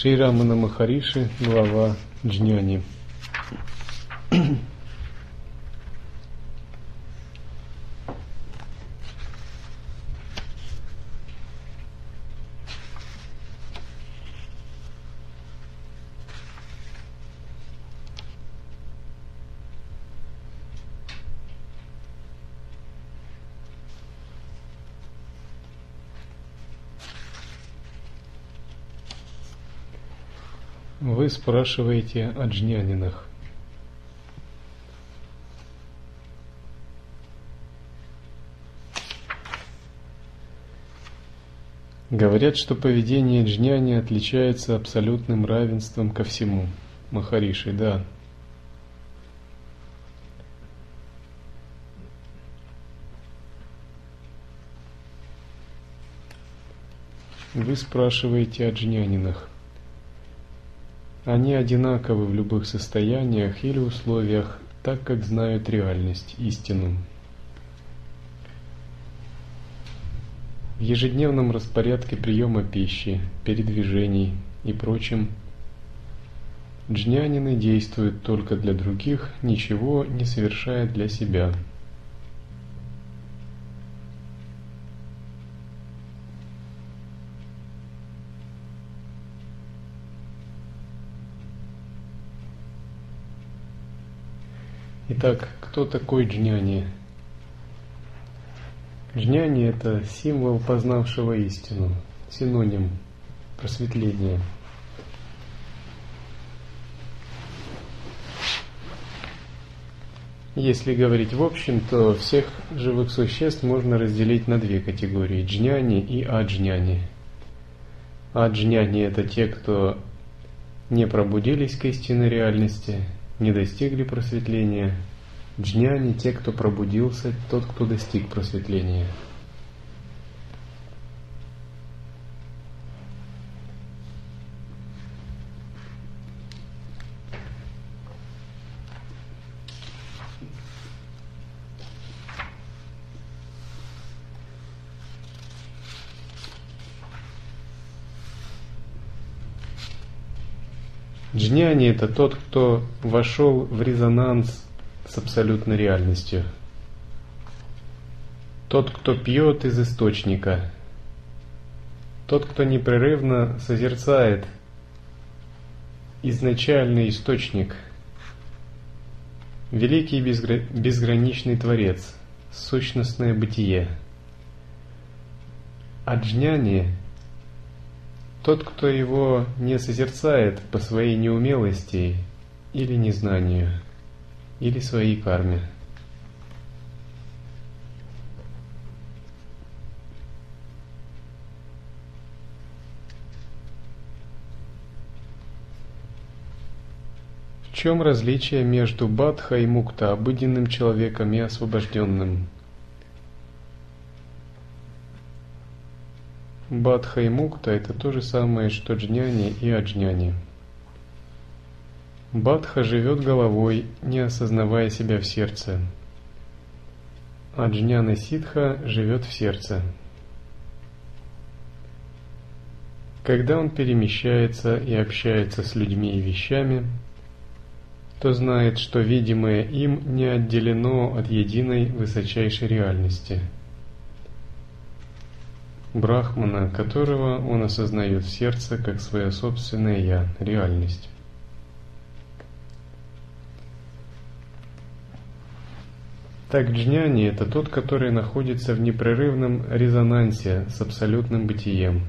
Шри Рамана Махариши, глава Джняни. Вы спрашиваете о джнянинах. Говорят, что поведение джняни отличается абсолютным равенством ко всему. Махариши, да. Вы спрашиваете о джнянинах. Они одинаковы в любых состояниях или условиях, так как знают реальность, истину. В ежедневном распорядке приема пищи, передвижений и прочем джнянины действуют только для других, ничего не совершая для себя – Итак, кто такой джняни? Джняни – это символ познавшего истину, синоним просветления. Если говорить в общем, то всех живых существ можно разделить на две категории – джняни и аджняни. Аджняни – это те, кто не пробудились к истинной реальности – не достигли просветления, джняни – те, кто пробудился, тот, кто достиг просветления. Джняни – это тот, кто вошел в резонанс с абсолютной реальностью. Тот, кто пьет из источника. Тот, кто непрерывно созерцает изначальный источник. Великий безграничный Творец, сущностное бытие. А джняни тот, кто его не созерцает по своей неумелости или незнанию, или своей карме. В чем различие между Бадха и Мукта, обыденным человеком и освобожденным? Бадха и мукта – это то же самое, что джняни и аджняни. Бадха живет головой, не осознавая себя в сердце. Аджняна ситха живет в сердце. Когда он перемещается и общается с людьми и вещами, то знает, что видимое им не отделено от единой высочайшей реальности – Брахмана, которого он осознает в сердце как свое собственное «я», реальность. Так джняни – это тот, который находится в непрерывном резонансе с абсолютным бытием.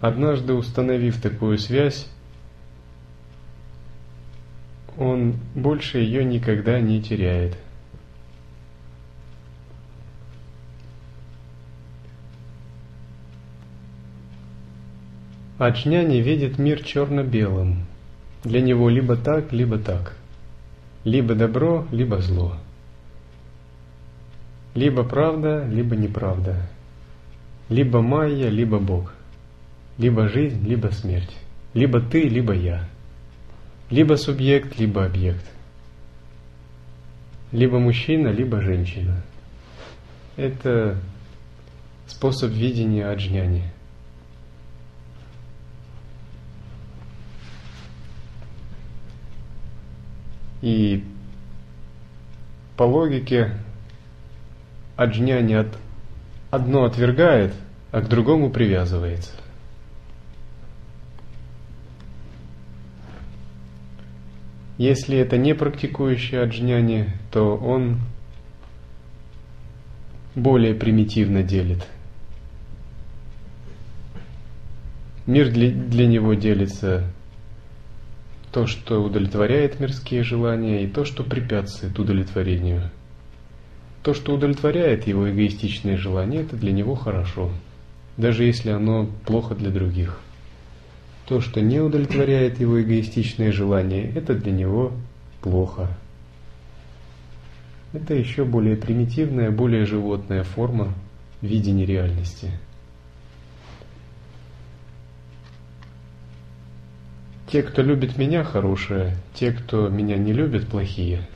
Однажды установив такую связь, он больше ее никогда не теряет. Ачняни видит мир черно-белым. Для него либо так, либо так. Либо добро, либо зло. Либо правда, либо неправда. Либо майя, либо Бог. Либо жизнь, либо смерть. Либо ты, либо я. Либо субъект, либо объект. Либо мужчина, либо женщина. Это способ видения аджняни. И по логике аджняни от одно отвергает, а к другому привязывается. Если это не практикующий аджняни, то он более примитивно делит. Мир для, для него делится то, что удовлетворяет мирские желания, и то, что препятствует удовлетворению. То, что удовлетворяет его эгоистичные желания, это для него хорошо, даже если оно плохо для других. То, что не удовлетворяет его эгоистичные желания, это для него плохо. Это еще более примитивная, более животная форма видения реальности. Те, кто любит меня, хорошие, те, кто меня не любит, плохие –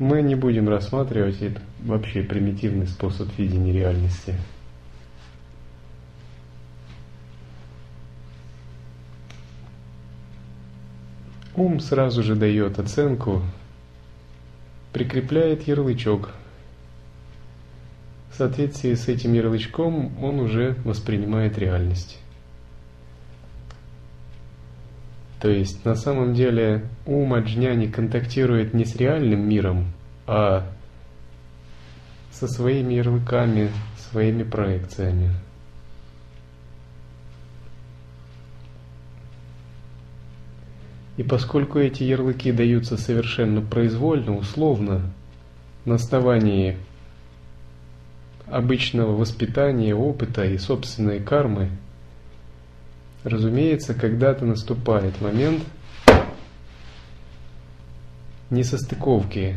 Мы не будем рассматривать это вообще примитивный способ видения реальности. Ум сразу же дает оценку, прикрепляет ярлычок. В соответствии с этим ярлычком он уже воспринимает реальность. То есть на самом деле ум Аджняни контактирует не с реальным миром, а со своими ярлыками, своими проекциями. И поскольку эти ярлыки даются совершенно произвольно, условно, на основании обычного воспитания, опыта и собственной кармы – Разумеется, когда-то наступает момент несостыковки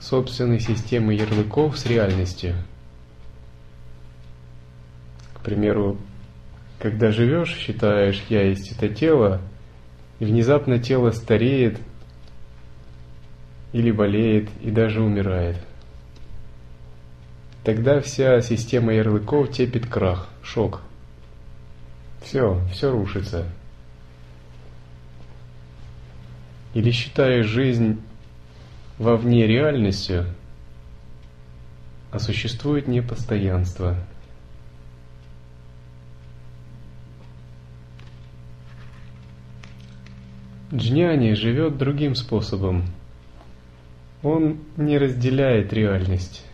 собственной системы ярлыков с реальностью. К примеру, когда живешь, считаешь, я есть это тело, и внезапно тело стареет или болеет и даже умирает. Тогда вся система ярлыков тепит крах, шок – все, все рушится. Или считаешь жизнь вовне реальностью, а существует непостоянство. Джняни живет другим способом. Он не разделяет реальность.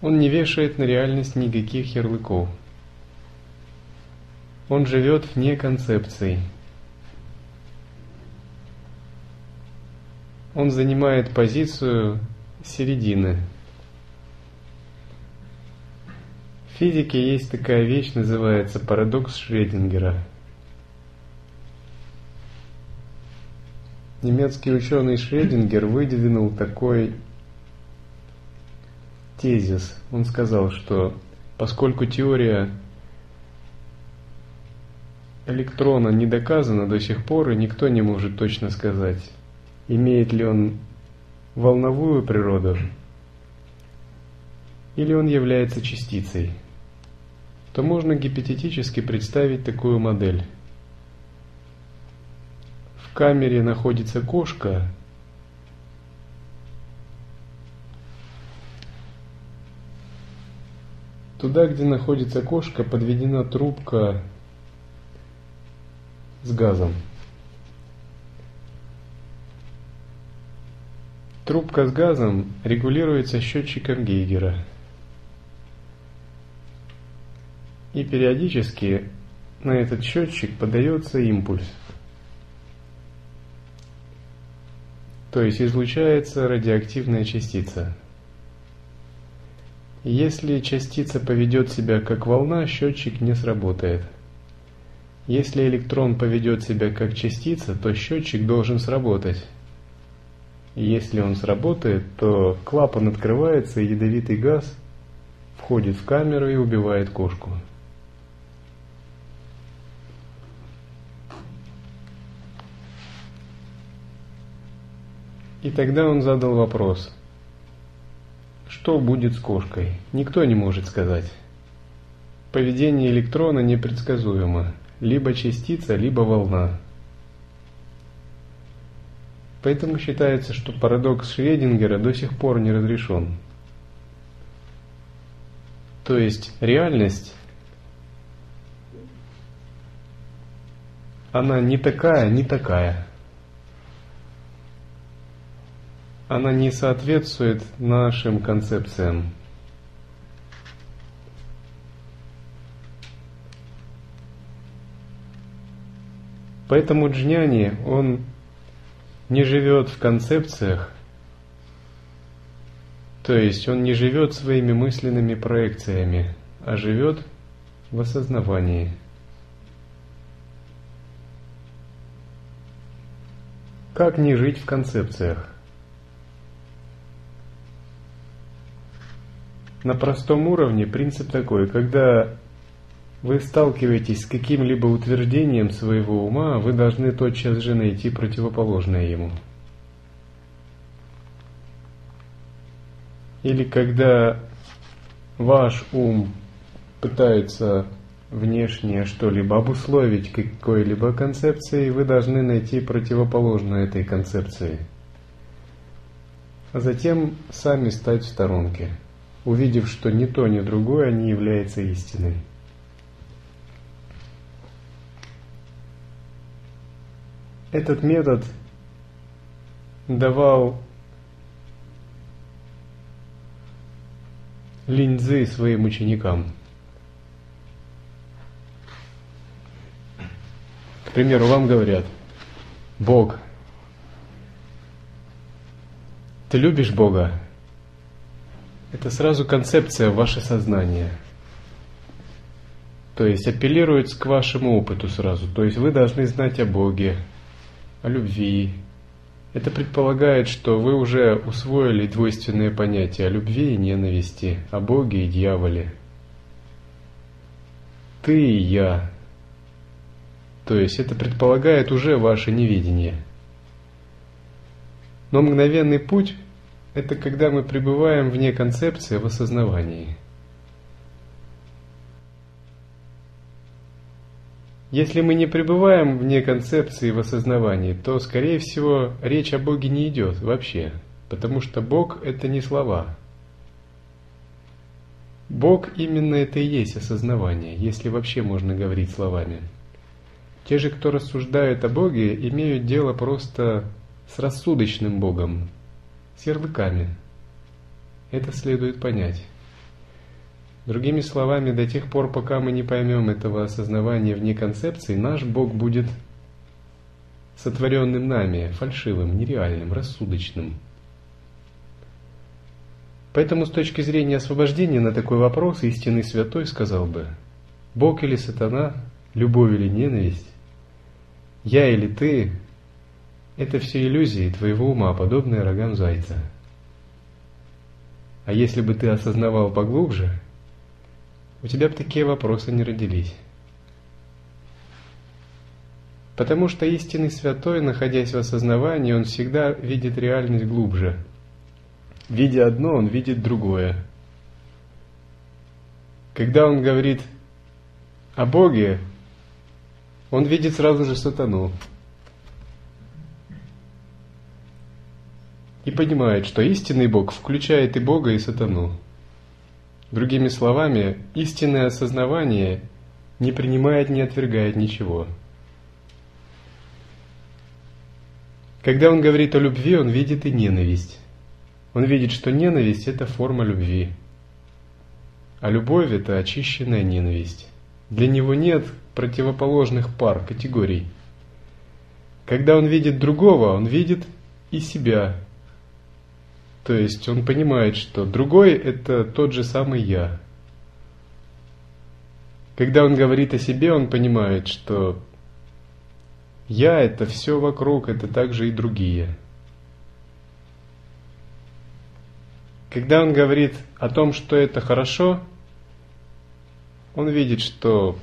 Он не вешает на реальность никаких ярлыков. Он живет вне концепций. Он занимает позицию середины. В физике есть такая вещь, называется парадокс Шредингера. Немецкий ученый Шредингер выдвинул такой тезис. Он сказал, что поскольку теория электрона не доказано до сих пор, и никто не может точно сказать, имеет ли он волновую природу, или он является частицей, то можно гипотетически представить такую модель. В камере находится кошка, Туда, где находится кошка, подведена трубка с газом. Трубка с газом регулируется счетчиком Гейгера. И периодически на этот счетчик подается импульс. То есть излучается радиоактивная частица. Если частица поведет себя как волна, счетчик не сработает – если электрон поведет себя как частица, то счетчик должен сработать. Если он сработает, то клапан открывается, и ядовитый газ входит в камеру и убивает кошку. И тогда он задал вопрос, что будет с кошкой? Никто не может сказать. Поведение электрона непредсказуемо. Либо частица, либо волна. Поэтому считается, что парадокс Шрёдингера до сих пор не разрешен. То есть реальность, она не такая, не такая. Она не соответствует нашим концепциям. Поэтому джняни, он не живет в концепциях, то есть он не живет своими мысленными проекциями, а живет в осознавании. Как не жить в концепциях? На простом уровне принцип такой, когда вы сталкиваетесь с каким-либо утверждением своего ума, вы должны тотчас же найти противоположное ему. Или когда ваш ум пытается внешне что-либо обусловить какой-либо концепцией, вы должны найти противоположное этой концепции. А затем сами стать в сторонке, увидев, что ни то, ни другое не является истиной. Этот метод давал линзы своим ученикам. К примеру, вам говорят, Бог, ты любишь Бога? Это сразу концепция ваше сознание. То есть апеллирует к вашему опыту сразу. То есть вы должны знать о Боге, о любви. Это предполагает, что вы уже усвоили двойственные понятия о любви и ненависти, о Боге и дьяволе. Ты и я. То есть это предполагает уже ваше невидение. Но мгновенный путь – это когда мы пребываем вне концепции в осознавании – Если мы не пребываем вне концепции в осознавании, то, скорее всего, речь о Боге не идет вообще, потому что Бог – это не слова. Бог именно это и есть осознавание, если вообще можно говорить словами. Те же, кто рассуждают о Боге, имеют дело просто с рассудочным Богом, с ярлыками. Это следует понять. Другими словами, до тех пор, пока мы не поймем этого осознавания вне концепции, наш Бог будет сотворенным нами, фальшивым, нереальным, рассудочным. Поэтому с точки зрения освобождения на такой вопрос истинный святой сказал бы, Бог или сатана, любовь или ненависть, я или ты – это все иллюзии твоего ума, подобные рогам зайца. А если бы ты осознавал поглубже – у тебя бы такие вопросы не родились. Потому что истинный святой, находясь в осознавании, он всегда видит реальность глубже. Видя одно, он видит другое. Когда он говорит о Боге, он видит сразу же сатану. И понимает, что истинный Бог включает и Бога, и сатану. Другими словами, истинное осознавание не принимает, не отвергает ничего. Когда он говорит о любви, он видит и ненависть. Он видит, что ненависть – это форма любви. А любовь – это очищенная ненависть. Для него нет противоположных пар, категорий. Когда он видит другого, он видит и себя, то есть он понимает, что другой – это тот же самый «я». Когда он говорит о себе, он понимает, что «я» – это все вокруг, это также и другие. Когда он говорит о том, что это хорошо, он видит, что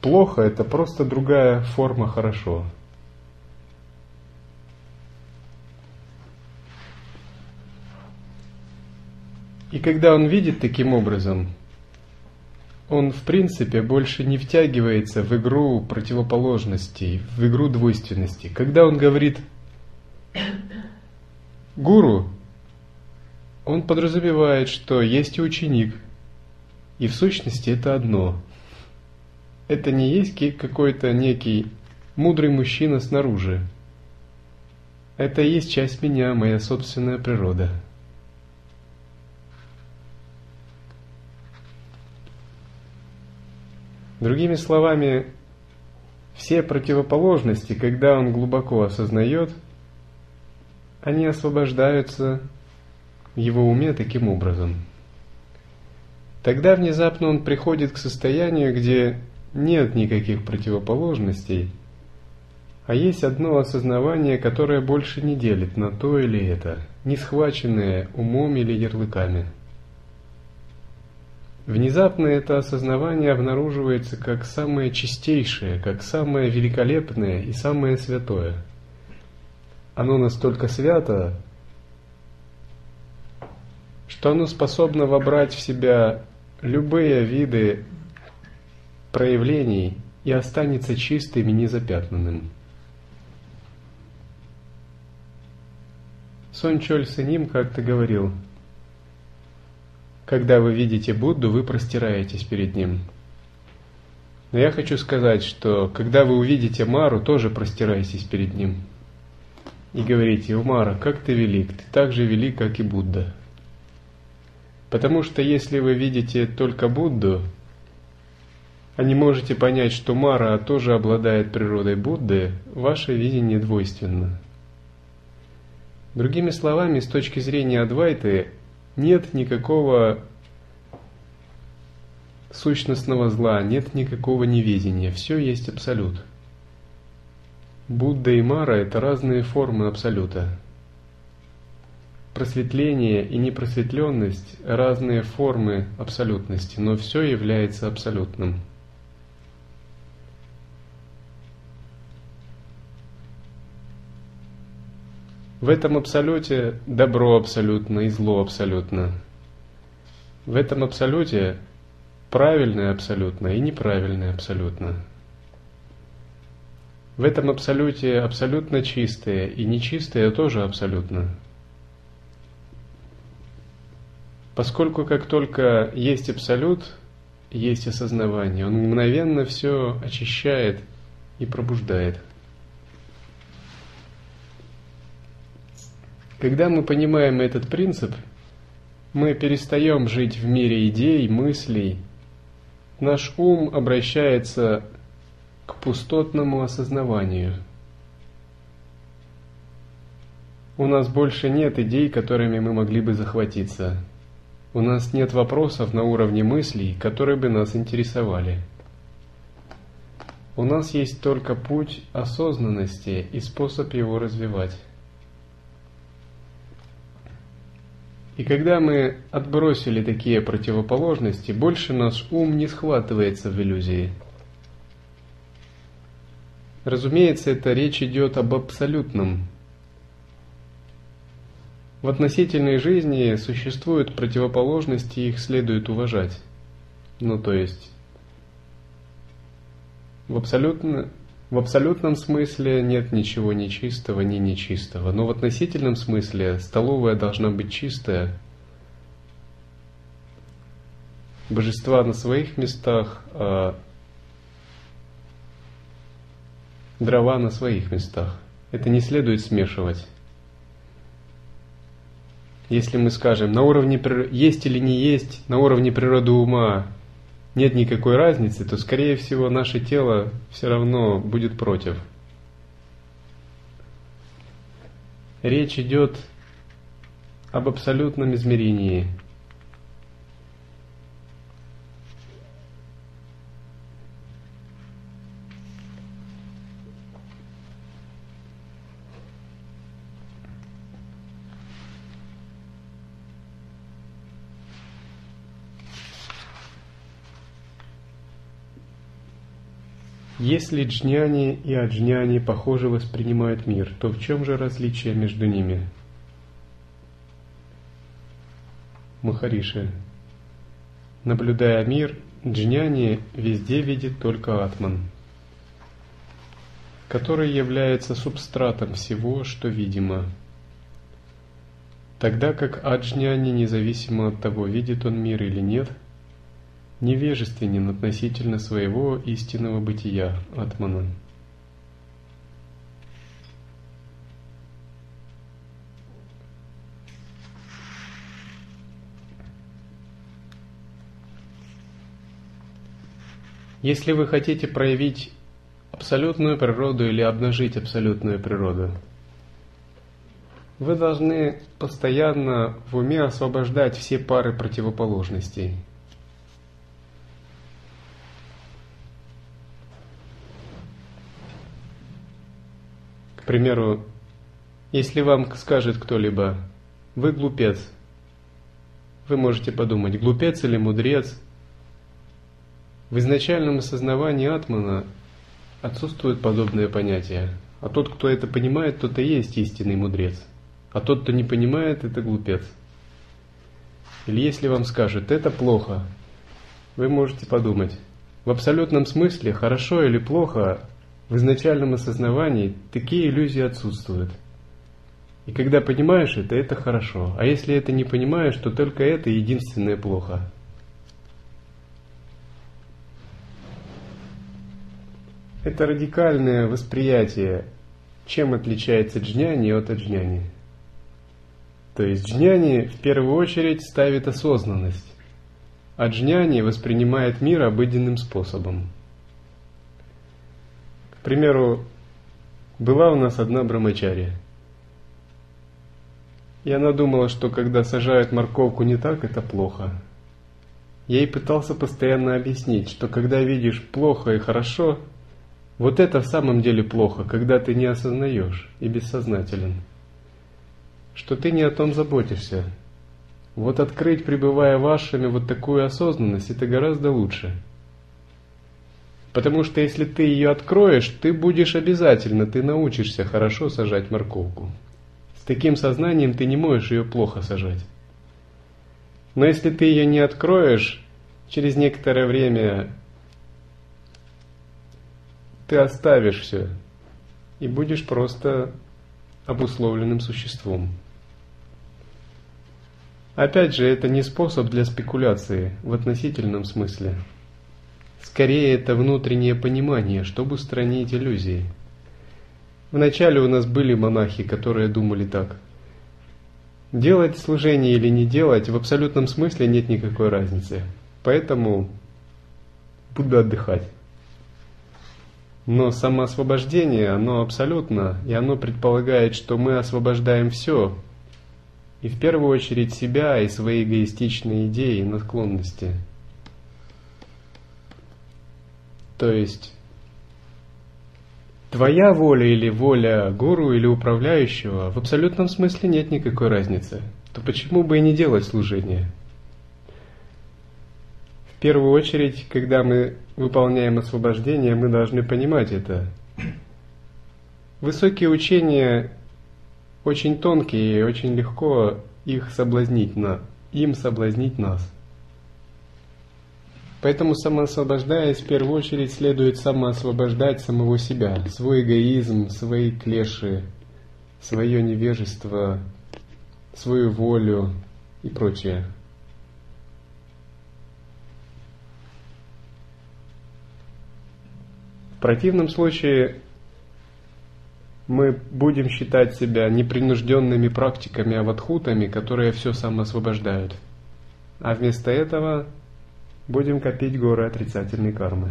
плохо – это просто другая форма «хорошо». И когда он видит таким образом, он в принципе больше не втягивается в игру противоположностей, в игру двойственности. Когда он говорит гуру, он подразумевает, что есть ученик, и в сущности это одно. Это не есть какой-то некий мудрый мужчина снаружи. Это и есть часть меня, моя собственная природа. Другими словами, все противоположности, когда он глубоко осознает, они освобождаются в его уме таким образом. Тогда внезапно он приходит к состоянию, где нет никаких противоположностей, а есть одно осознавание, которое больше не делит на то или это, не схваченное умом или ярлыками – Внезапно это осознавание обнаруживается как самое чистейшее, как самое великолепное и самое святое. Оно настолько свято, что оно способно вобрать в себя любые виды проявлений и останется чистым и незапятнанным. Сон Чоль Синим как-то говорил – когда вы видите Будду, вы простираетесь перед ним. Но я хочу сказать, что когда вы увидите Мару, тоже простирайтесь перед ним. И говорите, Умара, как ты велик, ты так же велик, как и Будда. Потому что если вы видите только Будду, а не можете понять, что Мара тоже обладает природой Будды, ваше видение двойственно. Другими словами, с точки зрения Адвайты, нет никакого сущностного зла, нет никакого неведения, все есть абсолют. Будда и Мара – это разные формы абсолюта. Просветление и непросветленность – разные формы абсолютности, но все является абсолютным. В этом абсолюте добро абсолютно и зло абсолютно. В этом абсолюте правильное абсолютно и неправильное абсолютно. В этом абсолюте абсолютно чистое и нечистое тоже абсолютно. Поскольку как только есть абсолют, есть осознавание, он мгновенно все очищает и пробуждает – Когда мы понимаем этот принцип, мы перестаем жить в мире идей, мыслей. Наш ум обращается к пустотному осознаванию. У нас больше нет идей, которыми мы могли бы захватиться. У нас нет вопросов на уровне мыслей, которые бы нас интересовали. У нас есть только путь осознанности и способ его развивать. И когда мы отбросили такие противоположности, больше наш ум не схватывается в иллюзии. Разумеется, это речь идет об абсолютном. В относительной жизни существуют противоположности, их следует уважать. Ну, то есть, в абсолютно в абсолютном смысле нет ничего нечистого, ни нечистого, но в относительном смысле столовая должна быть чистая. Божества на своих местах, а дрова на своих местах. Это не следует смешивать. Если мы скажем, на уровне есть или не есть, на уровне природы ума нет никакой разницы, то, скорее всего, наше тело все равно будет против. Речь идет об абсолютном измерении – Если джняни и аджняни похоже воспринимают мир, то в чем же различие между ними? Махариши. Наблюдая мир, джняни везде видит только атман, который является субстратом всего, что видимо. Тогда как аджняни, независимо от того, видит он мир или нет, невежественен относительно своего истинного бытия, атмана. Если вы хотите проявить абсолютную природу или обнажить абсолютную природу, вы должны постоянно в уме освобождать все пары противоположностей. Примеру, если вам скажет кто-либо, вы глупец, вы можете подумать, глупец или мудрец – в изначальном осознавании Атмана отсутствует подобное понятие. А тот, кто это понимает, тот и есть истинный мудрец. А тот, кто не понимает, это глупец. Или если вам скажут, это плохо, вы можете подумать, в абсолютном смысле, хорошо или плохо, в изначальном осознавании такие иллюзии отсутствуют. И когда понимаешь это, это хорошо. А если это не понимаешь, то только это единственное плохо. Это радикальное восприятие, чем отличается джняни от аджняни. То есть джняни в первую очередь ставит осознанность, а джняни воспринимает мир обыденным способом. К примеру, была у нас одна брамачария. И она думала, что когда сажают морковку не так, это плохо. Я ей пытался постоянно объяснить, что когда видишь плохо и хорошо, вот это в самом деле плохо, когда ты не осознаешь и бессознателен, что ты не о том заботишься. Вот открыть, пребывая вашими, вот такую осознанность, это гораздо лучше. Потому что если ты ее откроешь, ты будешь обязательно, ты научишься хорошо сажать морковку. С таким сознанием ты не можешь ее плохо сажать. Но если ты ее не откроешь, через некоторое время ты оставишь все и будешь просто обусловленным существом. Опять же, это не способ для спекуляции в относительном смысле. Скорее, это внутреннее понимание, чтобы устранить иллюзии. Вначале у нас были монахи, которые думали так. Делать служение или не делать в абсолютном смысле нет никакой разницы. Поэтому буду отдыхать. Но самоосвобождение, оно абсолютно, и оно предполагает, что мы освобождаем все, и в первую очередь себя и свои эгоистичные идеи и наклонности. То есть, твоя воля или воля гуру или управляющего в абсолютном смысле нет никакой разницы. То почему бы и не делать служение? В первую очередь, когда мы выполняем освобождение, мы должны понимать это. Высокие учения очень тонкие и очень легко их соблазнить, на, им соблазнить нас. Поэтому самоосвобождаясь, в первую очередь следует самоосвобождать самого себя, свой эгоизм, свои клеши, свое невежество, свою волю и прочее. В противном случае мы будем считать себя непринужденными практиками аватхутами, которые все самоосвобождают. А вместо этого будем копить горы отрицательной кармы.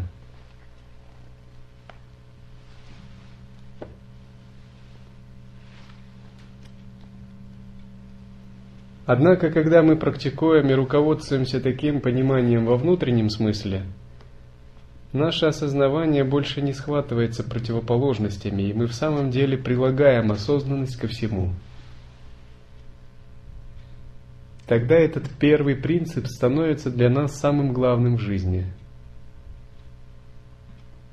Однако, когда мы практикуем и руководствуемся таким пониманием во внутреннем смысле – Наше осознавание больше не схватывается противоположностями, и мы в самом деле прилагаем осознанность ко всему. Тогда этот первый принцип становится для нас самым главным в жизни.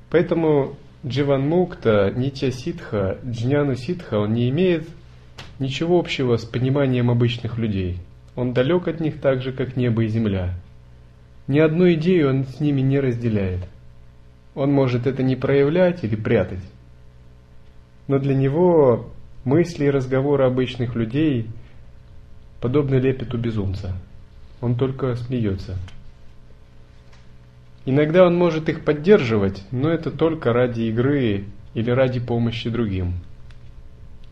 Поэтому Дживан Мукта, Нитя Ситха, Джняну Ситха, он не имеет ничего общего с пониманием обычных людей. Он далек от них так же, как небо и земля. Ни одну идею он с ними не разделяет – он может это не проявлять или прятать. Но для него мысли и разговоры обычных людей подобны лепету безумца. Он только смеется. Иногда он может их поддерживать, но это только ради игры или ради помощи другим.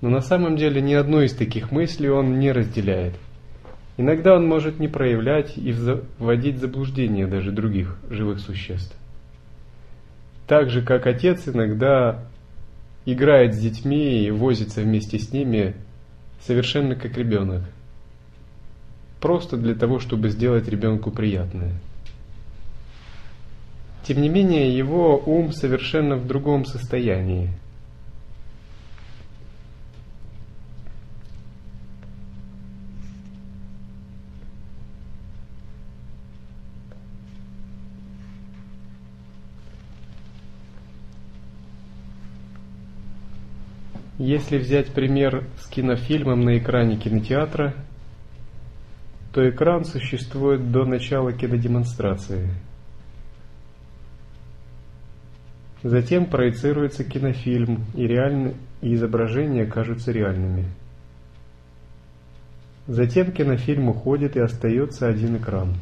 Но на самом деле ни одной из таких мыслей он не разделяет. Иногда он может не проявлять и вводить в заблуждение даже других живых существ. Так же, как отец иногда играет с детьми и возится вместе с ними, совершенно как ребенок. Просто для того, чтобы сделать ребенку приятное. Тем не менее, его ум совершенно в другом состоянии. Если взять пример с кинофильмом на экране кинотеатра, то экран существует до начала кинодемонстрации. Затем проецируется кинофильм, и, реальны, и изображения кажутся реальными. Затем кинофильм уходит и остается один экран.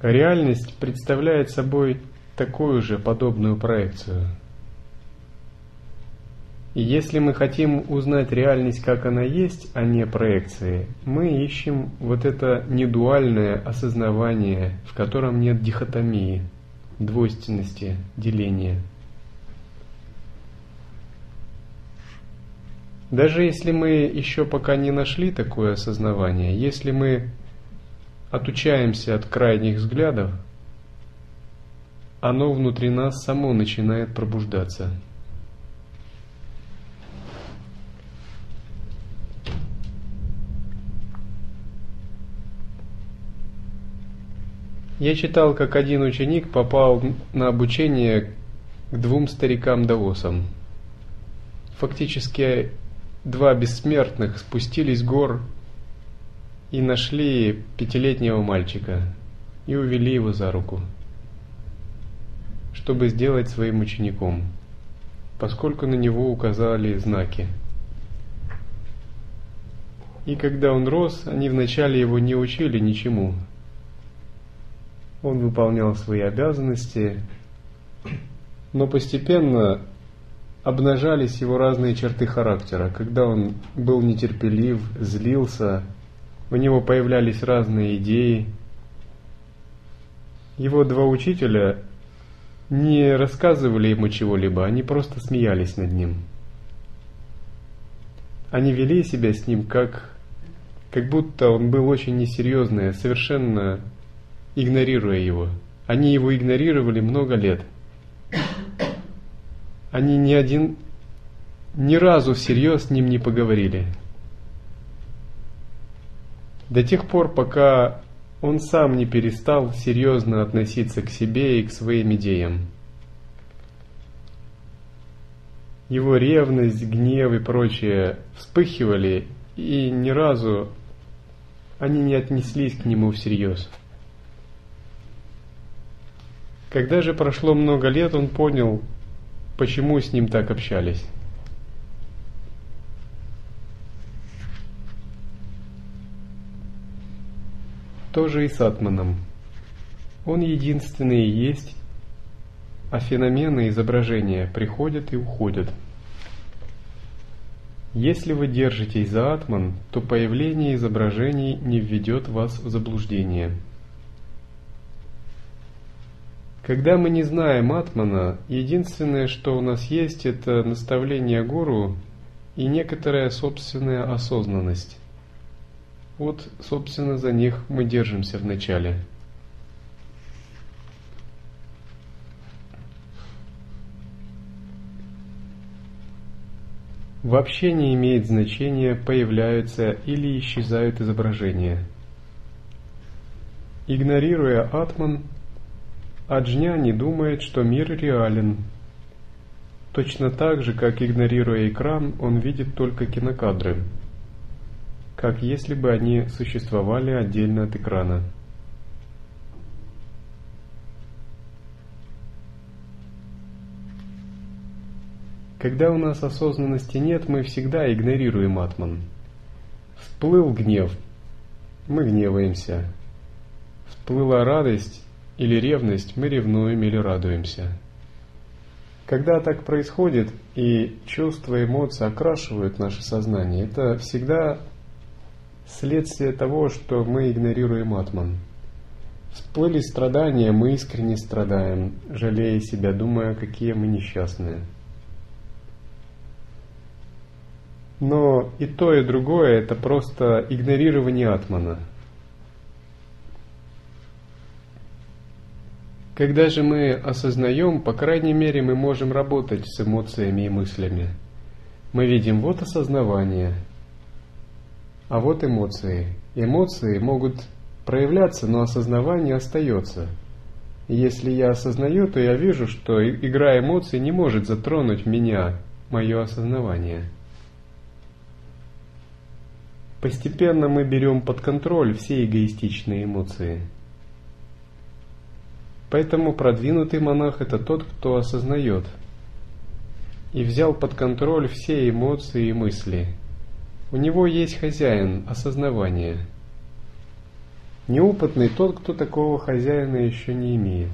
Реальность представляет собой такую же подобную проекцию. И если мы хотим узнать реальность, как она есть, а не проекции, мы ищем вот это недуальное осознавание, в котором нет дихотомии, двойственности, деления. Даже если мы еще пока не нашли такое осознавание, если мы отучаемся от крайних взглядов, оно внутри нас само начинает пробуждаться. Я читал, как один ученик попал на обучение к двум старикам-даосам. Фактически два бессмертных спустились с гор и нашли пятилетнего мальчика и увели его за руку чтобы сделать своим учеником, поскольку на него указали знаки. И когда он рос, они вначале его не учили ничему. Он выполнял свои обязанности, но постепенно обнажались его разные черты характера. Когда он был нетерпелив, злился, у него появлялись разные идеи. Его два учителя не рассказывали ему чего-либо, они просто смеялись над ним. Они вели себя с ним как, как будто он был очень несерьезный, совершенно игнорируя его. Они его игнорировали много лет. Они ни один, ни разу всерьез с ним не поговорили. До тех пор, пока он сам не перестал серьезно относиться к себе и к своим идеям. Его ревность, гнев и прочее вспыхивали, и ни разу они не отнеслись к нему всерьез. Когда же прошло много лет, он понял, почему с ним так общались. тоже и с атманом. Он единственный и есть, а феномены изображения приходят и уходят. Если вы держитесь за атман, то появление изображений не введет вас в заблуждение. Когда мы не знаем атмана, единственное, что у нас есть, это наставление гуру и некоторая собственная осознанность. Вот, собственно, за них мы держимся вначале. Вообще не имеет значения, появляются или исчезают изображения. Игнорируя атман, Аджня не думает, что мир реален. Точно так же, как игнорируя экран, он видит только кинокадры – как если бы они существовали отдельно от экрана. Когда у нас осознанности нет, мы всегда игнорируем атман. Всплыл гнев, мы гневаемся. Всплыла радость или ревность, мы ревнуем или радуемся. Когда так происходит, и чувства, эмоции окрашивают наше сознание, это всегда следствие того, что мы игнорируем атман. Всплыли страдания, мы искренне страдаем, жалея себя, думая, какие мы несчастные. Но и то, и другое это просто игнорирование атмана. Когда же мы осознаем, по крайней мере, мы можем работать с эмоциями и мыслями. Мы видим вот осознавание, а вот эмоции. Эмоции могут проявляться, но осознавание остается. И если я осознаю, то я вижу, что игра эмоций не может затронуть меня, мое осознавание. Постепенно мы берем под контроль все эгоистичные эмоции. Поэтому продвинутый монах – это тот, кто осознает и взял под контроль все эмоции и мысли – у него есть хозяин, осознавание. Неопытный тот, кто такого хозяина еще не имеет.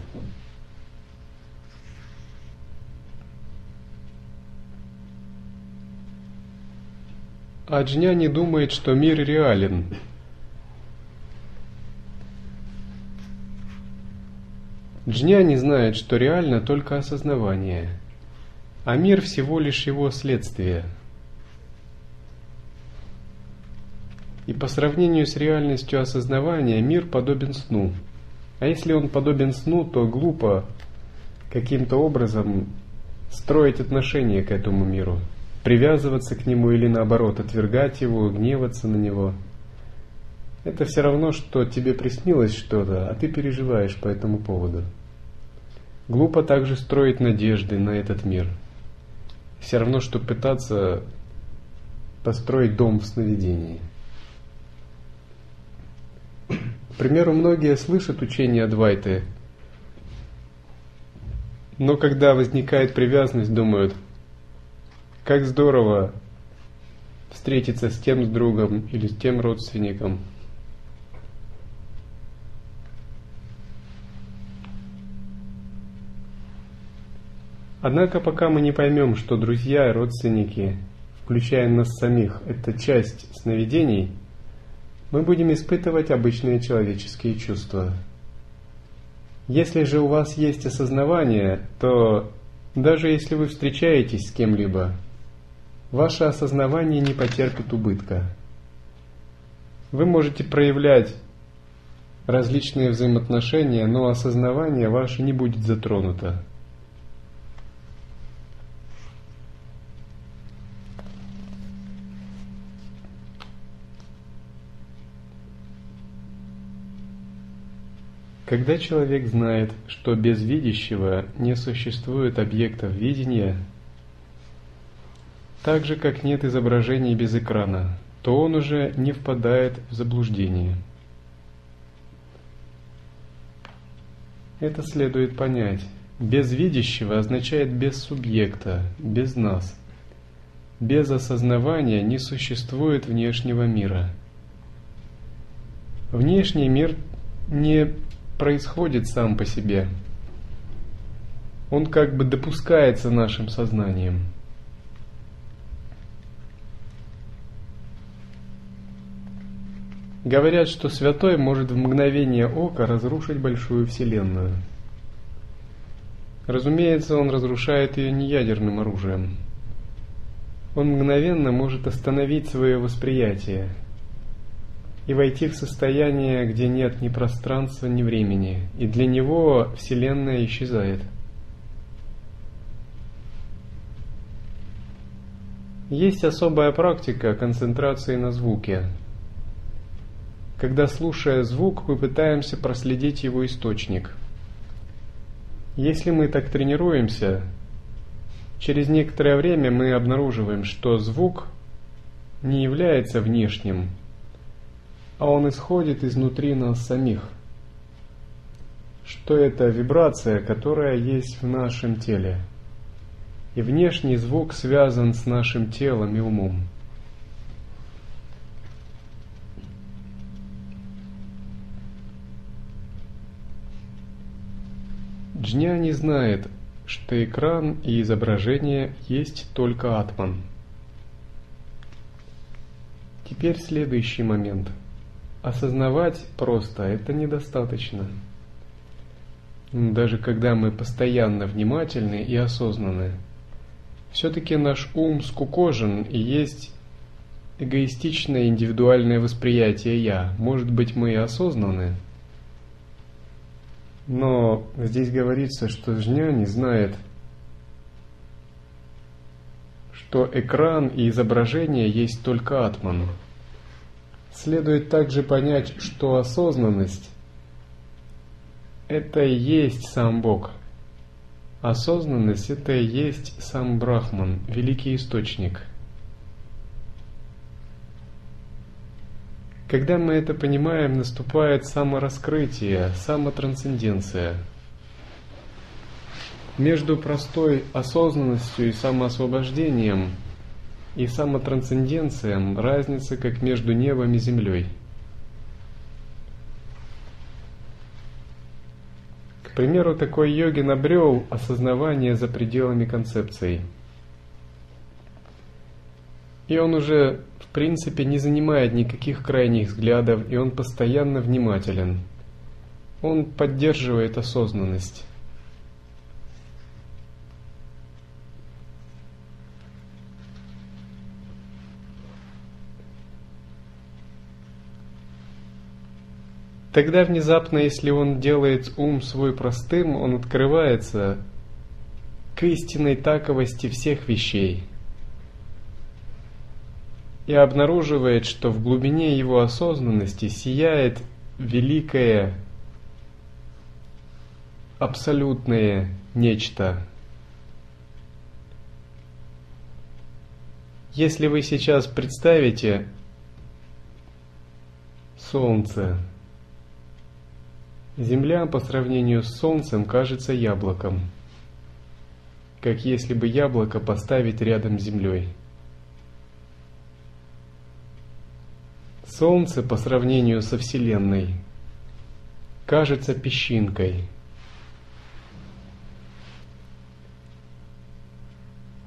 А не думает, что мир реален. Джня не знает, что реально только осознавание, а мир всего лишь его следствие – И по сравнению с реальностью осознавания мир подобен сну. А если он подобен сну, то глупо каким-то образом строить отношение к этому миру, привязываться к нему или наоборот отвергать его, гневаться на него. Это все равно, что тебе приснилось что-то, а ты переживаешь по этому поводу. Глупо также строить надежды на этот мир. Все равно, что пытаться построить дом в сновидении. К примеру, многие слышат учение Адвайты, но когда возникает привязанность, думают, как здорово встретиться с тем с другом или с тем родственником. Однако пока мы не поймем, что друзья и родственники, включая нас самих, это часть сновидений – мы будем испытывать обычные человеческие чувства. Если же у вас есть осознавание, то даже если вы встречаетесь с кем-либо, ваше осознавание не потерпит убытка. Вы можете проявлять различные взаимоотношения, но осознавание ваше не будет затронуто. Когда человек знает, что без видящего не существует объектов видения, так же как нет изображений без экрана, то он уже не впадает в заблуждение. Это следует понять. Без видящего означает без субъекта, без нас. Без осознавания не существует внешнего мира. Внешний мир не происходит сам по себе. Он как бы допускается нашим сознанием. Говорят, что святой может в мгновение ока разрушить большую вселенную. Разумеется, он разрушает ее не ядерным оружием. Он мгновенно может остановить свое восприятие – и войти в состояние, где нет ни пространства, ни времени, и для него Вселенная исчезает. Есть особая практика концентрации на звуке. Когда слушая звук, мы пытаемся проследить его источник. Если мы так тренируемся, через некоторое время мы обнаруживаем, что звук не является внешним, а он исходит изнутри нас самих. Что это вибрация, которая есть в нашем теле. и внешний звук связан с нашим телом и умом. Джня не знает, что экран и изображение есть только атман. Теперь следующий момент. Осознавать просто это недостаточно. Даже когда мы постоянно внимательны и осознаны – все-таки наш ум скукожен и есть эгоистичное индивидуальное восприятие «я». Может быть, мы и осознаны, но здесь говорится, что жня не знает, что экран и изображение есть только атман. Следует также понять, что осознанность – это и есть сам Бог – Осознанность – это и есть сам Брахман, великий источник. Когда мы это понимаем, наступает самораскрытие, самотрансценденция. Между простой осознанностью и самоосвобождением и самотрансценденцией разница как между небом и землей – примеру, такой йогин обрел осознавание за пределами концепций. И он уже, в принципе, не занимает никаких крайних взглядов, и он постоянно внимателен. Он поддерживает осознанность. Тогда внезапно, если он делает ум свой простым, он открывается к истинной таковости всех вещей и обнаруживает, что в глубине его осознанности сияет великое, абсолютное нечто. Если вы сейчас представите солнце, Земля по сравнению с Солнцем кажется яблоком, как если бы яблоко поставить рядом с Землей. Солнце по сравнению со Вселенной кажется песчинкой.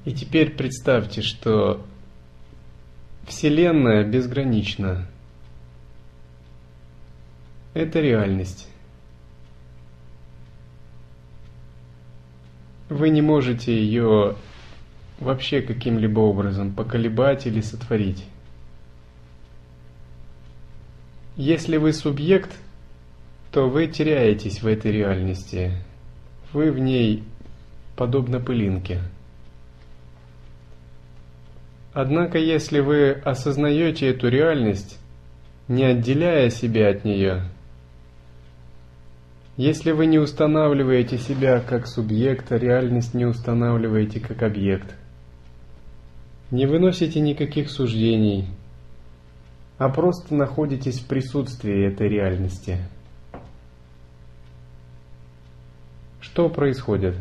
И теперь представьте, что Вселенная безгранична. Это реальность. Вы не можете ее вообще каким-либо образом поколебать или сотворить. Если вы субъект, то вы теряетесь в этой реальности. Вы в ней подобно пылинке. Однако, если вы осознаете эту реальность, не отделяя себя от нее, если вы не устанавливаете себя как субъекта, реальность не устанавливаете как объект, не выносите никаких суждений, а просто находитесь в присутствии этой реальности. Что происходит?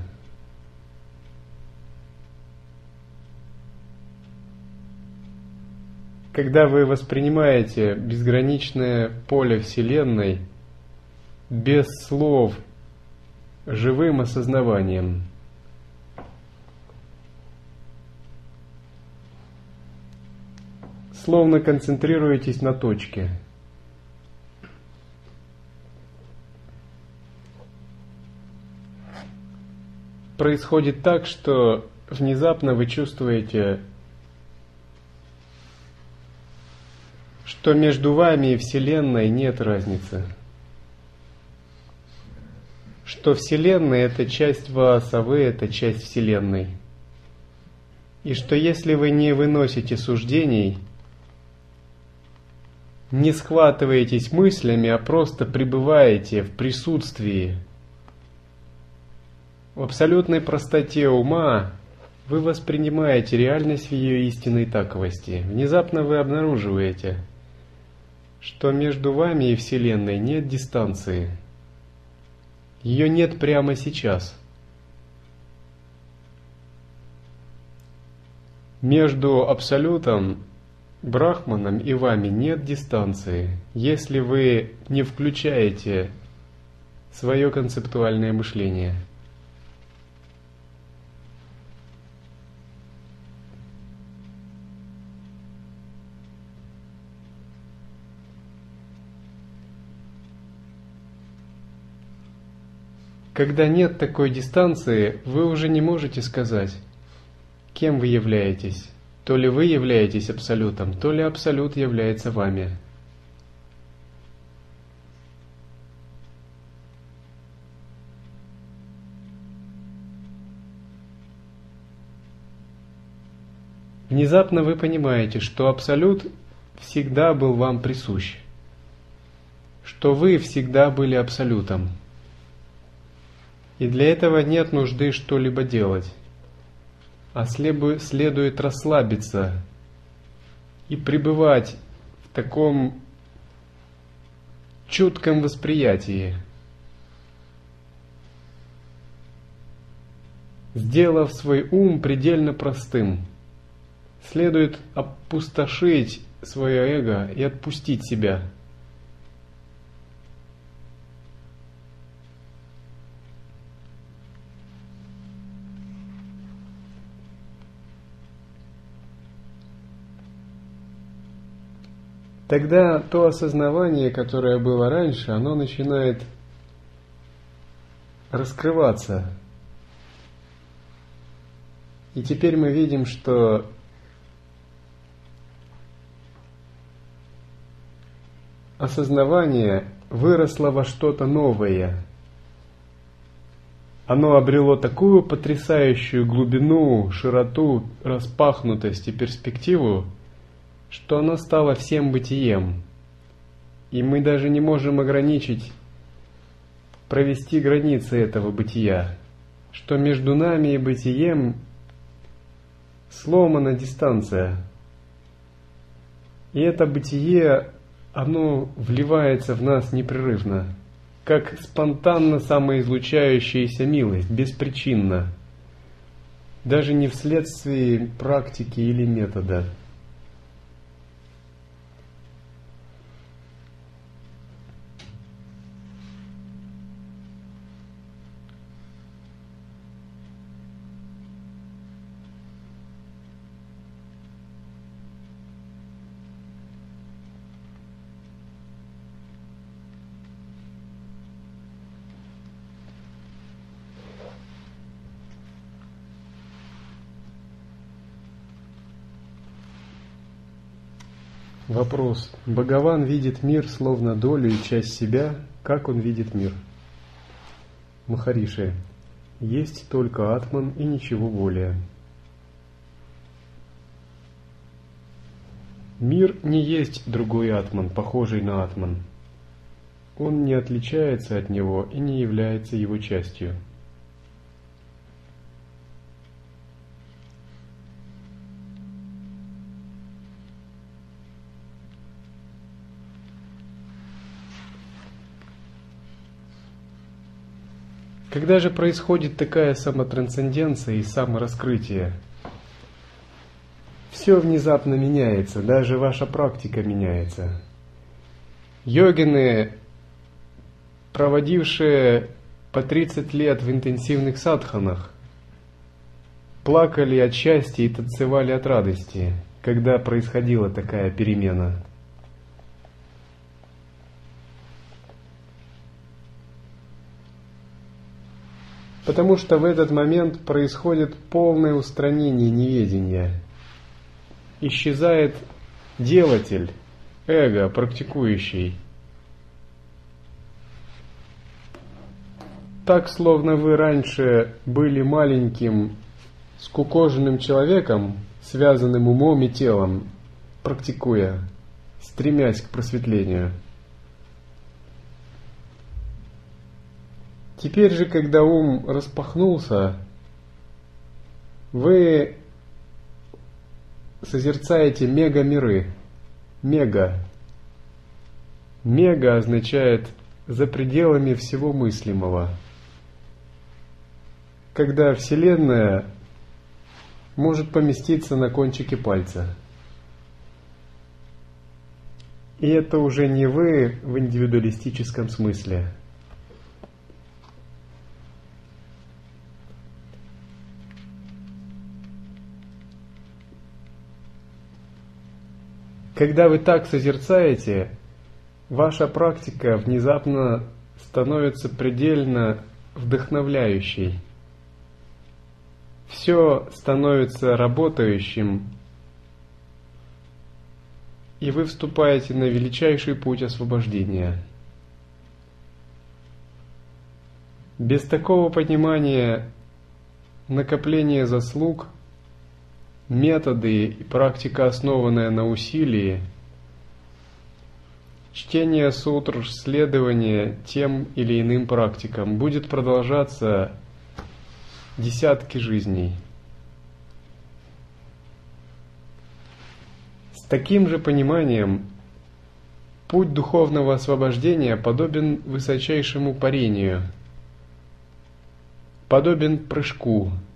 Когда вы воспринимаете безграничное поле Вселенной – без слов, живым осознаванием. Словно концентрируетесь на точке. Происходит так, что внезапно вы чувствуете, что между вами и Вселенной нет разницы что Вселенная – это часть вас, а вы – это часть Вселенной. И что если вы не выносите суждений, не схватываетесь мыслями, а просто пребываете в присутствии, в абсолютной простоте ума, вы воспринимаете реальность в ее истинной таковости. Внезапно вы обнаруживаете, что между вами и Вселенной нет дистанции – ее нет прямо сейчас. Между Абсолютом, Брахманом и вами нет дистанции, если вы не включаете свое концептуальное мышление. Когда нет такой дистанции, вы уже не можете сказать, Кем вы являетесь? То ли вы являетесь Абсолютом, то ли Абсолют является вами. Внезапно вы понимаете, что Абсолют всегда был вам присущ, что вы всегда были Абсолютом. И для этого нет нужды что-либо делать а следует расслабиться и пребывать в таком чутком восприятии, сделав свой ум предельно простым. Следует опустошить свое эго и отпустить себя – тогда то осознавание, которое было раньше, оно начинает раскрываться. И теперь мы видим, что осознавание выросло во что-то новое. Оно обрело такую потрясающую глубину, широту, распахнутость и перспективу, что оно стало всем бытием, и мы даже не можем ограничить, провести границы этого бытия, что между нами и бытием сломана дистанция. И это бытие, оно вливается в нас непрерывно, как спонтанно самоизлучающаяся милость, беспричинно, даже не вследствие практики или метода. Вопрос. Бхагаван видит мир словно долю и часть себя. Как он видит мир? Махариши. Есть только атман и ничего более. Мир не есть другой атман, похожий на атман. Он не отличается от него и не является его частью. Когда же происходит такая самотрансценденция и самораскрытие? Все внезапно меняется, даже ваша практика меняется. Йогины, проводившие по 30 лет в интенсивных садханах, плакали от счастья и танцевали от радости, когда происходила такая перемена – Потому что в этот момент происходит полное устранение неведения. Исчезает делатель, эго, практикующий. Так, словно вы раньше были маленьким, скукоженным человеком, связанным умом и телом, практикуя, стремясь к просветлению – Теперь же, когда ум распахнулся, вы созерцаете мега-миры. Мега. Мега означает за пределами всего мыслимого. Когда Вселенная может поместиться на кончике пальца. И это уже не вы в индивидуалистическом смысле. Когда вы так созерцаете, ваша практика внезапно становится предельно вдохновляющей. Все становится работающим, и вы вступаете на величайший путь освобождения. Без такого понимания накопление заслуг, методы и практика, основанная на усилии, чтение сутр, следование тем или иным практикам будет продолжаться десятки жизней – таким же пониманием путь духовного освобождения подобен высочайшему парению, подобен прыжку –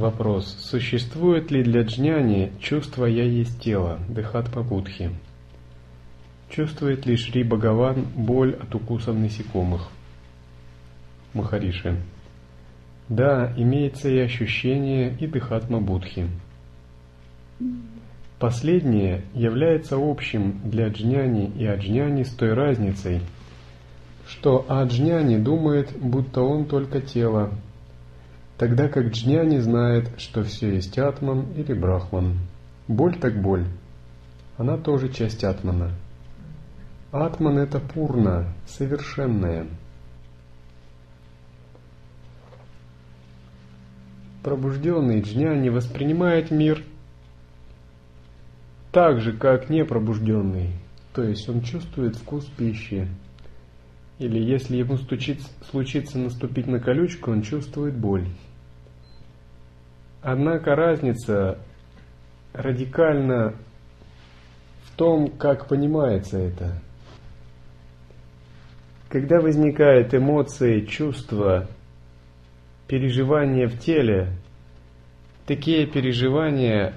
Вопрос. Существует ли для джняни чувство «я есть тело» Дехатма Будхи? Чувствует ли Шри Бхагаван боль от укусов насекомых? Махариши. Да, имеется и ощущение и Дехатма Будхи. Последнее является общим для джняни и аджняни с той разницей, что аджняни думает, будто он только тело, тогда как джняни знает, что все есть атман или брахман. Боль так боль. Она тоже часть атмана. Атман это пурна, совершенное. Пробужденный джняни воспринимает мир так же, как непробужденный, то есть он чувствует вкус пищи, или если ему стучится, случится наступить на колючку, он чувствует боль. Однако разница радикально в том, как понимается это. Когда возникают эмоции, чувства, переживания в теле, такие переживания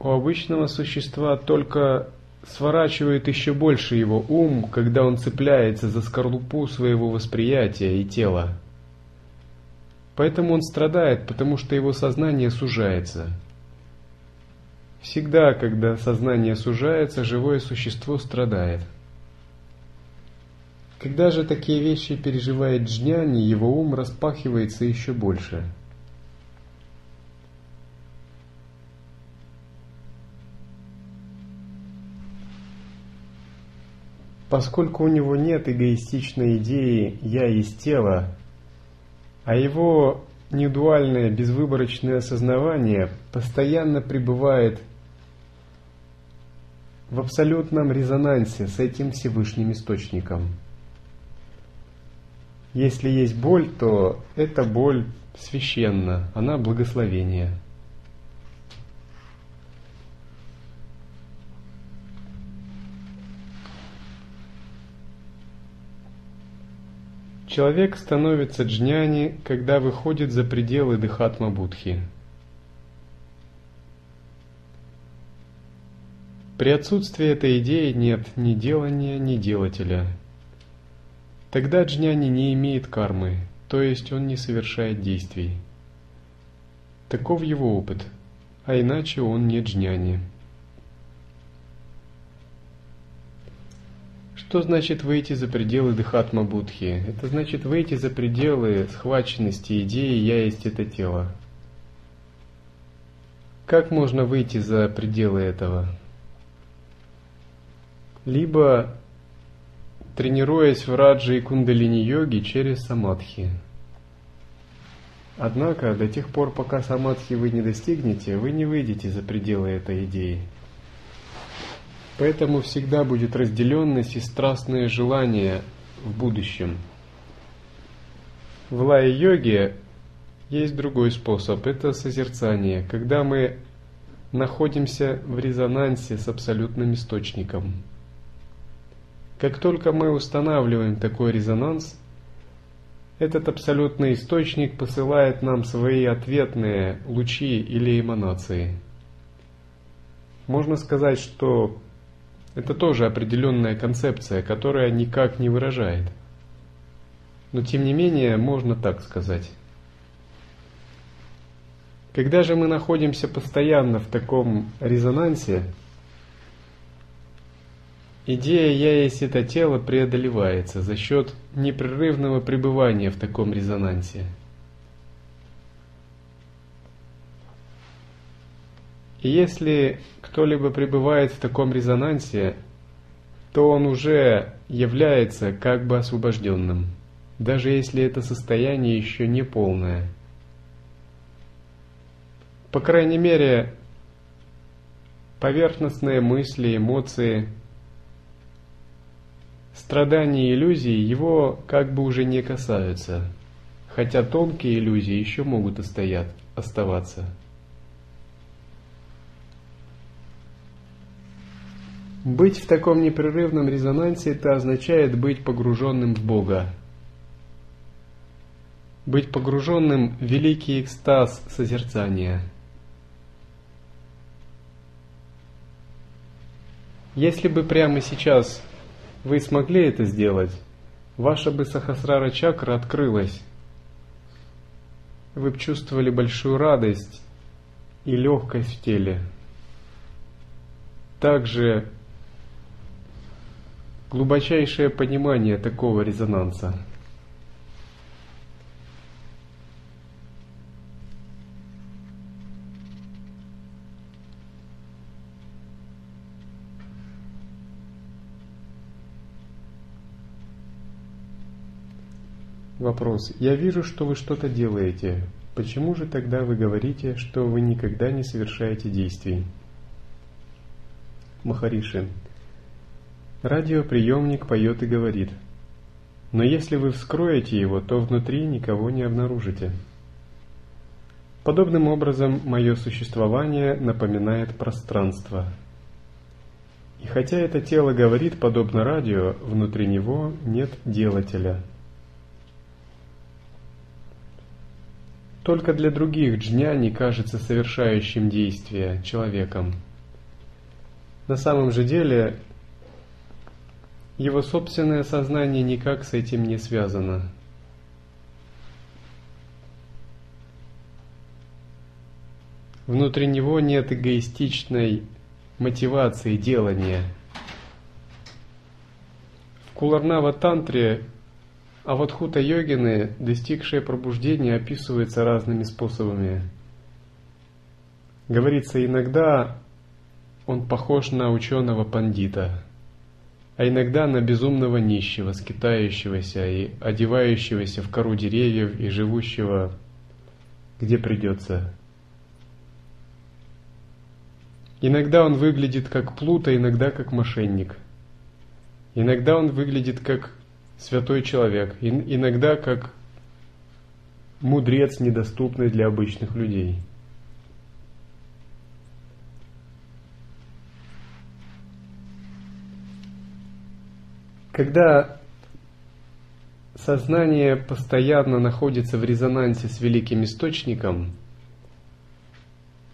у обычного существа только сворачивают еще больше его ум, когда он цепляется за скорлупу своего восприятия и тела. Поэтому он страдает, потому что его сознание сужается. Всегда, когда сознание сужается, живое существо страдает. Когда же такие вещи переживает джняни, его ум распахивается еще больше. Поскольку у него нет эгоистичной идеи «я из тела», а его недуальное безвыборочное осознавание постоянно пребывает в абсолютном резонансе с этим Всевышним Источником. Если есть боль, то эта боль священна, она благословение – Человек становится джняни, когда выходит за пределы Дхатма Будхи. При отсутствии этой идеи нет ни делания, ни делателя. Тогда джняни не имеет кармы, то есть он не совершает действий. Таков его опыт, а иначе он не джняни. Что значит выйти за пределы Дхатма Будхи? Это значит выйти за пределы схваченности идеи «я есть это тело». Как можно выйти за пределы этого? Либо тренируясь в раджи и кундалини-йоге через самадхи. Однако, до тех пор, пока самадхи вы не достигнете, вы не выйдете за пределы этой идеи – Поэтому всегда будет разделенность и страстное желание в будущем. В лая-йоге есть другой способ – это созерцание, когда мы находимся в резонансе с абсолютным источником. Как только мы устанавливаем такой резонанс, этот абсолютный источник посылает нам свои ответные лучи или эманации. Можно сказать, что это тоже определенная концепция, которая никак не выражает – но тем не менее можно так сказать. Когда же мы находимся постоянно в таком резонансе, идея «я есть это тело» преодолевается за счет непрерывного пребывания в таком резонансе. Если кто-либо пребывает в таком резонансе, то он уже является как бы освобожденным даже если это состояние еще не полное. По крайней мере, поверхностные мысли, эмоции, страдания и иллюзии его как бы уже не касаются, хотя тонкие иллюзии еще могут остоять, оставаться. Быть в таком непрерывном резонансе это означает быть погруженным в Бога, быть погруженным в великий экстаз созерцания. Если бы прямо сейчас вы смогли это сделать, ваша бы сахасрара чакра открылась. Вы бы чувствовали большую радость и легкость в теле. Также глубочайшее понимание такого резонанса – Вопрос. Я вижу, что вы что-то делаете. Почему же тогда вы говорите, что вы никогда не совершаете действий? Махариши. Радиоприемник поет и говорит. Но если вы вскроете его, то внутри никого не обнаружите. Подобным образом мое существование напоминает пространство. И хотя это тело говорит подобно радио, внутри него нет делателя – Только для других джня не кажется совершающим действие человеком. На самом же деле его собственное сознание никак с этим не связано. Внутри него нет эгоистичной мотивации делания. В Куларнава Тантре а вот хута-йогины, достигшие пробуждения, описываются разными способами. Говорится, иногда он похож на ученого пандита, а иногда на безумного нищего, скитающегося и одевающегося в кору деревьев и живущего где придется. Иногда он выглядит как плута, иногда как мошенник. Иногда он выглядит как святой человек, иногда как мудрец, недоступный для обычных людей. Когда сознание постоянно находится в резонансе с великим источником,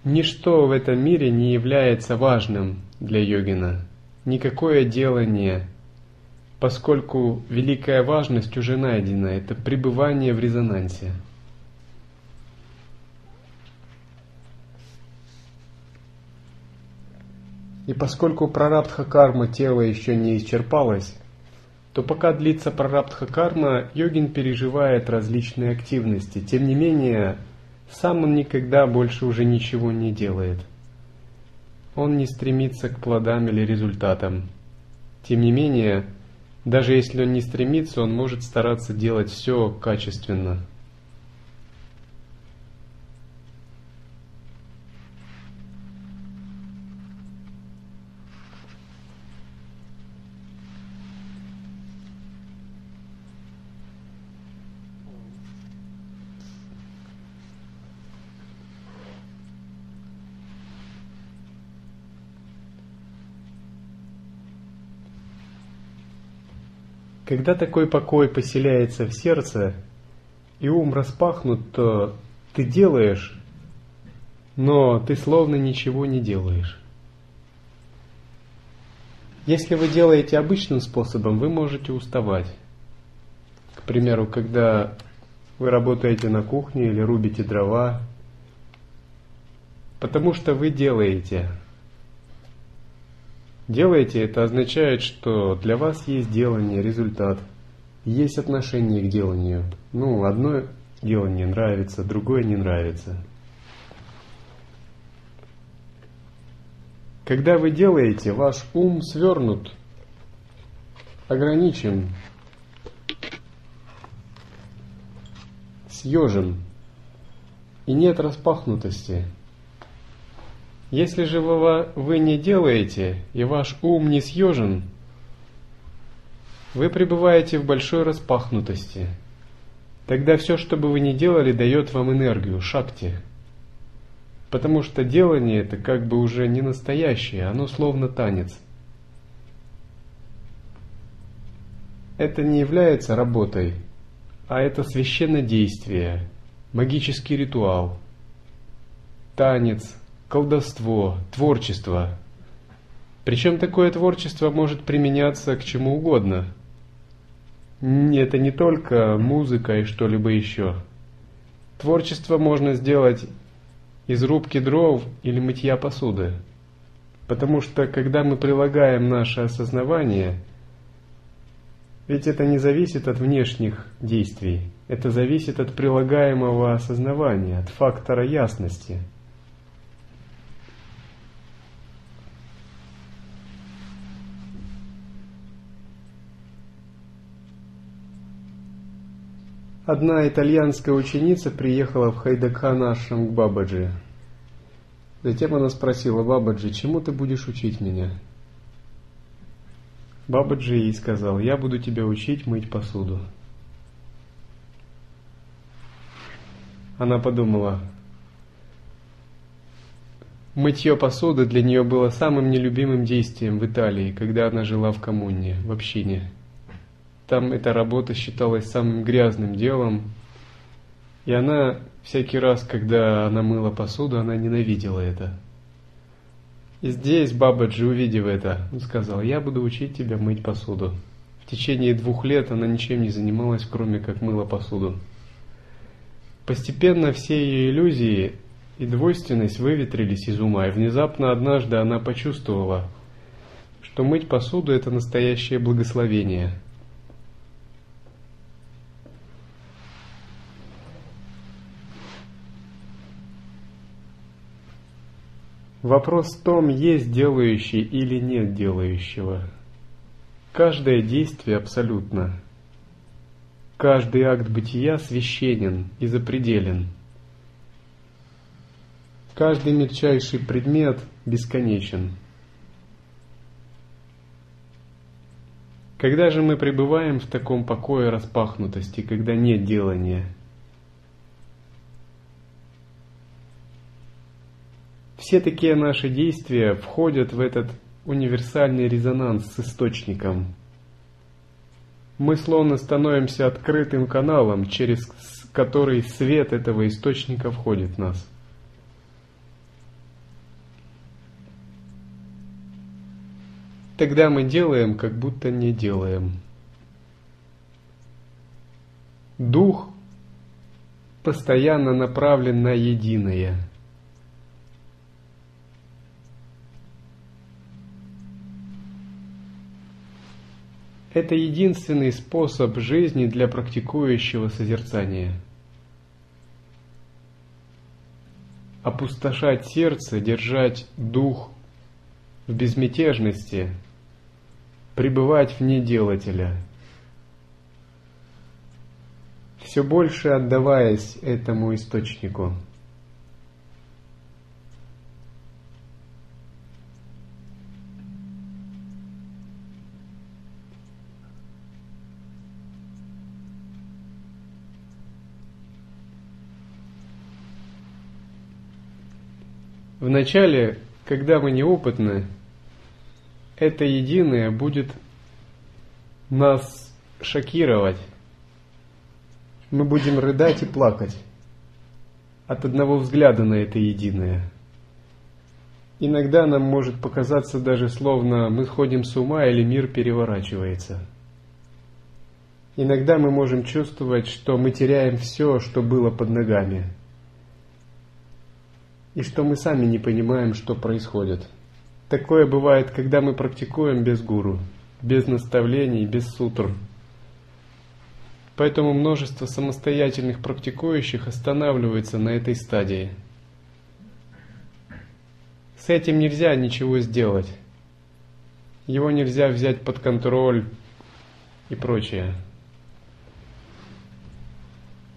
ничто в этом мире не является важным для йогина. Никакое делание – поскольку великая важность уже найдена, это пребывание в резонансе. И поскольку прарабдха карма тела еще не исчерпалась, то пока длится прарабдха карма, йогин переживает различные активности. Тем не менее, сам он никогда больше уже ничего не делает. Он не стремится к плодам или результатам. Тем не менее, даже если он не стремится, он может стараться делать все качественно. Когда такой покой поселяется в сердце, и ум распахнут, то ты делаешь, но ты словно ничего не делаешь. Если вы делаете обычным способом, вы можете уставать. К примеру, когда вы работаете на кухне или рубите дрова, потому что вы делаете. Делаете это означает, что для вас есть делание, результат, есть отношение к деланию. Ну, одно делание нравится, другое не нравится. Когда вы делаете, ваш ум свернут, ограничен, съежен, и нет распахнутости. Если же вы, не делаете, и ваш ум не съежен, вы пребываете в большой распахнутости. Тогда все, что бы вы ни делали, дает вам энергию, шакти. Потому что делание это как бы уже не настоящее, оно словно танец. Это не является работой, а это священное действие, магический ритуал, танец, колдовство, творчество. Причем такое творчество может применяться к чему угодно. Это не только музыка и что-либо еще. Творчество можно сделать из рубки дров или мытья посуды. Потому что когда мы прилагаем наше осознавание, ведь это не зависит от внешних действий, это зависит от прилагаемого осознавания, от фактора ясности. Одна итальянская ученица приехала в Хайдакхан Ашрам к Бабаджи. Затем она спросила Бабаджи, чему ты будешь учить меня? Бабаджи ей сказал, я буду тебя учить мыть посуду. Она подумала, мытье посуды для нее было самым нелюбимым действием в Италии, когда она жила в коммуне, в общине. Там эта работа считалась самым грязным делом. И она всякий раз, когда она мыла посуду, она ненавидела это. И здесь Бабаджи, увидев это, сказал, я буду учить тебя мыть посуду. В течение двух лет она ничем не занималась, кроме как мыла посуду. Постепенно все ее иллюзии и двойственность выветрились из ума, и внезапно однажды она почувствовала, что мыть посуду – это настоящее благословение – Вопрос в том, есть делающий или нет делающего. Каждое действие абсолютно. Каждый акт бытия священен и запределен. Каждый мельчайший предмет бесконечен. Когда же мы пребываем в таком покое распахнутости, когда нет делания – Все такие наши действия входят в этот универсальный резонанс с источником. Мы словно становимся открытым каналом, через который свет этого источника входит в нас. Тогда мы делаем, как будто не делаем. Дух постоянно направлен на единое – Это единственный способ жизни для практикующего созерцания. Опустошать сердце, держать дух в безмятежности, пребывать в неделателя. Все больше отдаваясь этому источнику – Вначале, когда мы неопытны, это единое будет нас шокировать. Мы будем рыдать и плакать от одного взгляда на это единое. Иногда нам может показаться даже словно мы сходим с ума или мир переворачивается. Иногда мы можем чувствовать, что мы теряем все, что было под ногами, и что мы сами не понимаем, что происходит. Такое бывает, когда мы практикуем без гуру, без наставлений, без сутр. Поэтому множество самостоятельных практикующих останавливается на этой стадии. С этим нельзя ничего сделать. Его нельзя взять под контроль и прочее.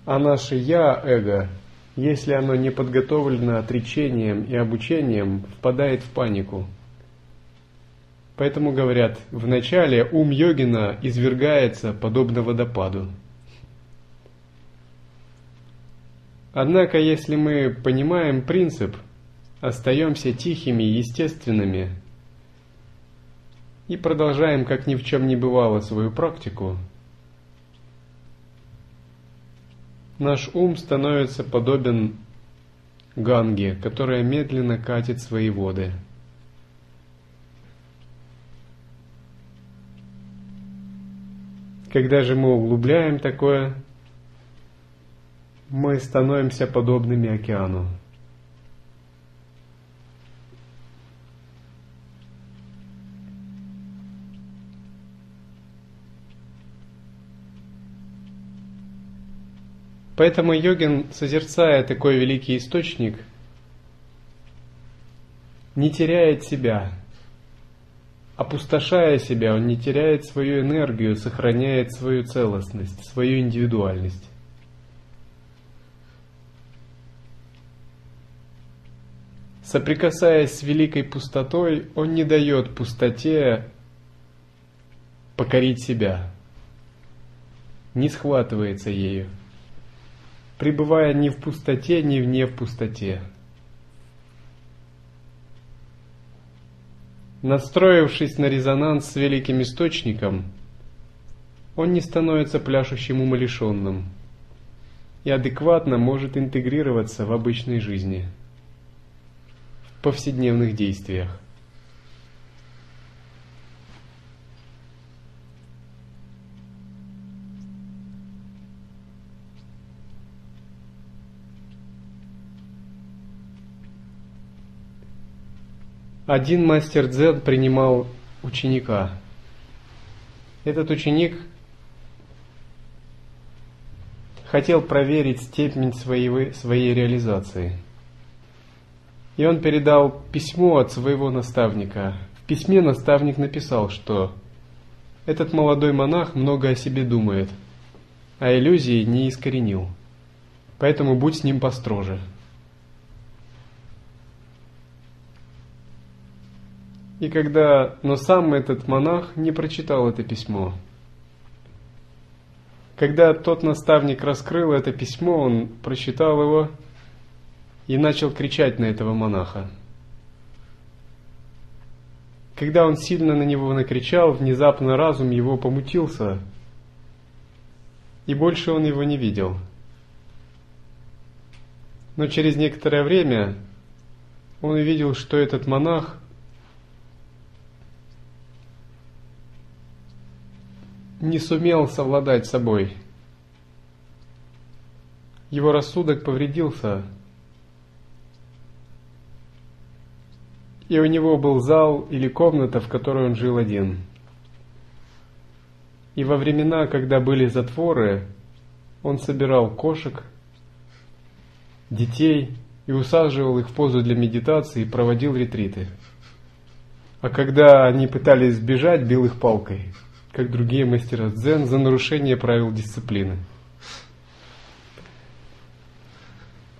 А наше «я» эго, если оно не подготовлено отречением и обучением, впадает в панику. Поэтому говорят, вначале ум йогина извергается подобно водопаду. Однако, если мы понимаем принцип, остаемся тихими и естественными и продолжаем, как ни в чем не бывало, свою практику, наш ум становится подобен Ганге, которая медленно катит свои воды. Когда же мы углубляем такое мы становимся подобными океану. Поэтому йогин, созерцая такой великий источник, не теряет себя. Опустошая себя, он не теряет свою энергию, сохраняет свою целостность, свою индивидуальность. Соприкасаясь с великой пустотой, он не дает пустоте покорить себя, не схватывается ею, пребывая ни в пустоте, ни вне в пустоте. Настроившись на резонанс с великим источником, он не становится пляшущим умалишенным и адекватно может интегрироваться в обычной жизни – повседневных действиях. Один мастер дзен принимал ученика. Этот ученик хотел проверить степень своей, своей реализации – и он передал письмо от своего наставника. В письме наставник написал, что этот молодой монах много о себе думает, а иллюзии не искоренил. Поэтому будь с ним построже. И когда, но сам этот монах не прочитал это письмо. Когда тот наставник раскрыл это письмо, он прочитал его и начал кричать на этого монаха. Когда он сильно на него накричал, внезапно разум его помутился, и больше он его не видел. Но через некоторое время он увидел, что этот монах не сумел совладать собой. Его рассудок повредился, и у него был зал или комната, в которой он жил один. И во времена, когда были затворы, он собирал кошек, детей и усаживал их в позу для медитации и проводил ретриты. А когда они пытались сбежать, бил их палкой, как другие мастера дзен, за нарушение правил дисциплины.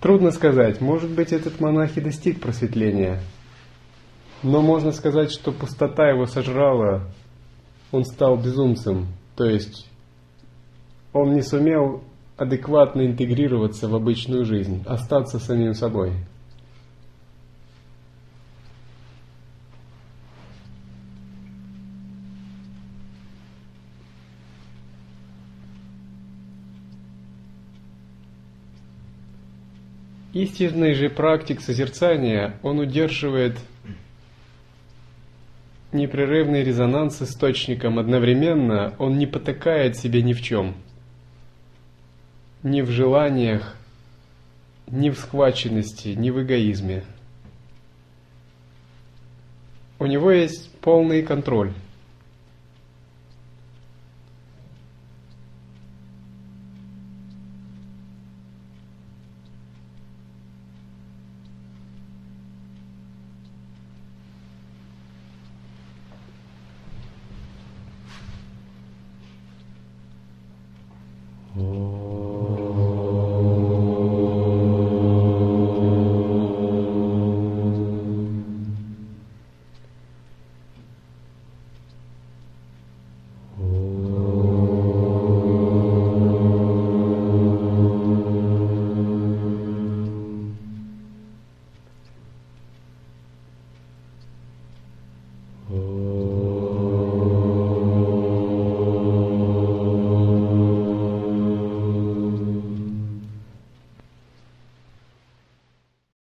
Трудно сказать, может быть этот монах и достиг просветления – но можно сказать, что пустота его сожрала, он стал безумцем. То есть он не сумел адекватно интегрироваться в обычную жизнь, остаться самим собой. Истинный же практик созерцания, он удерживает непрерывный резонанс с источником одновременно, он не потакает себе ни в чем. Ни в желаниях, ни в схваченности, ни в эгоизме. У него есть полный контроль – oh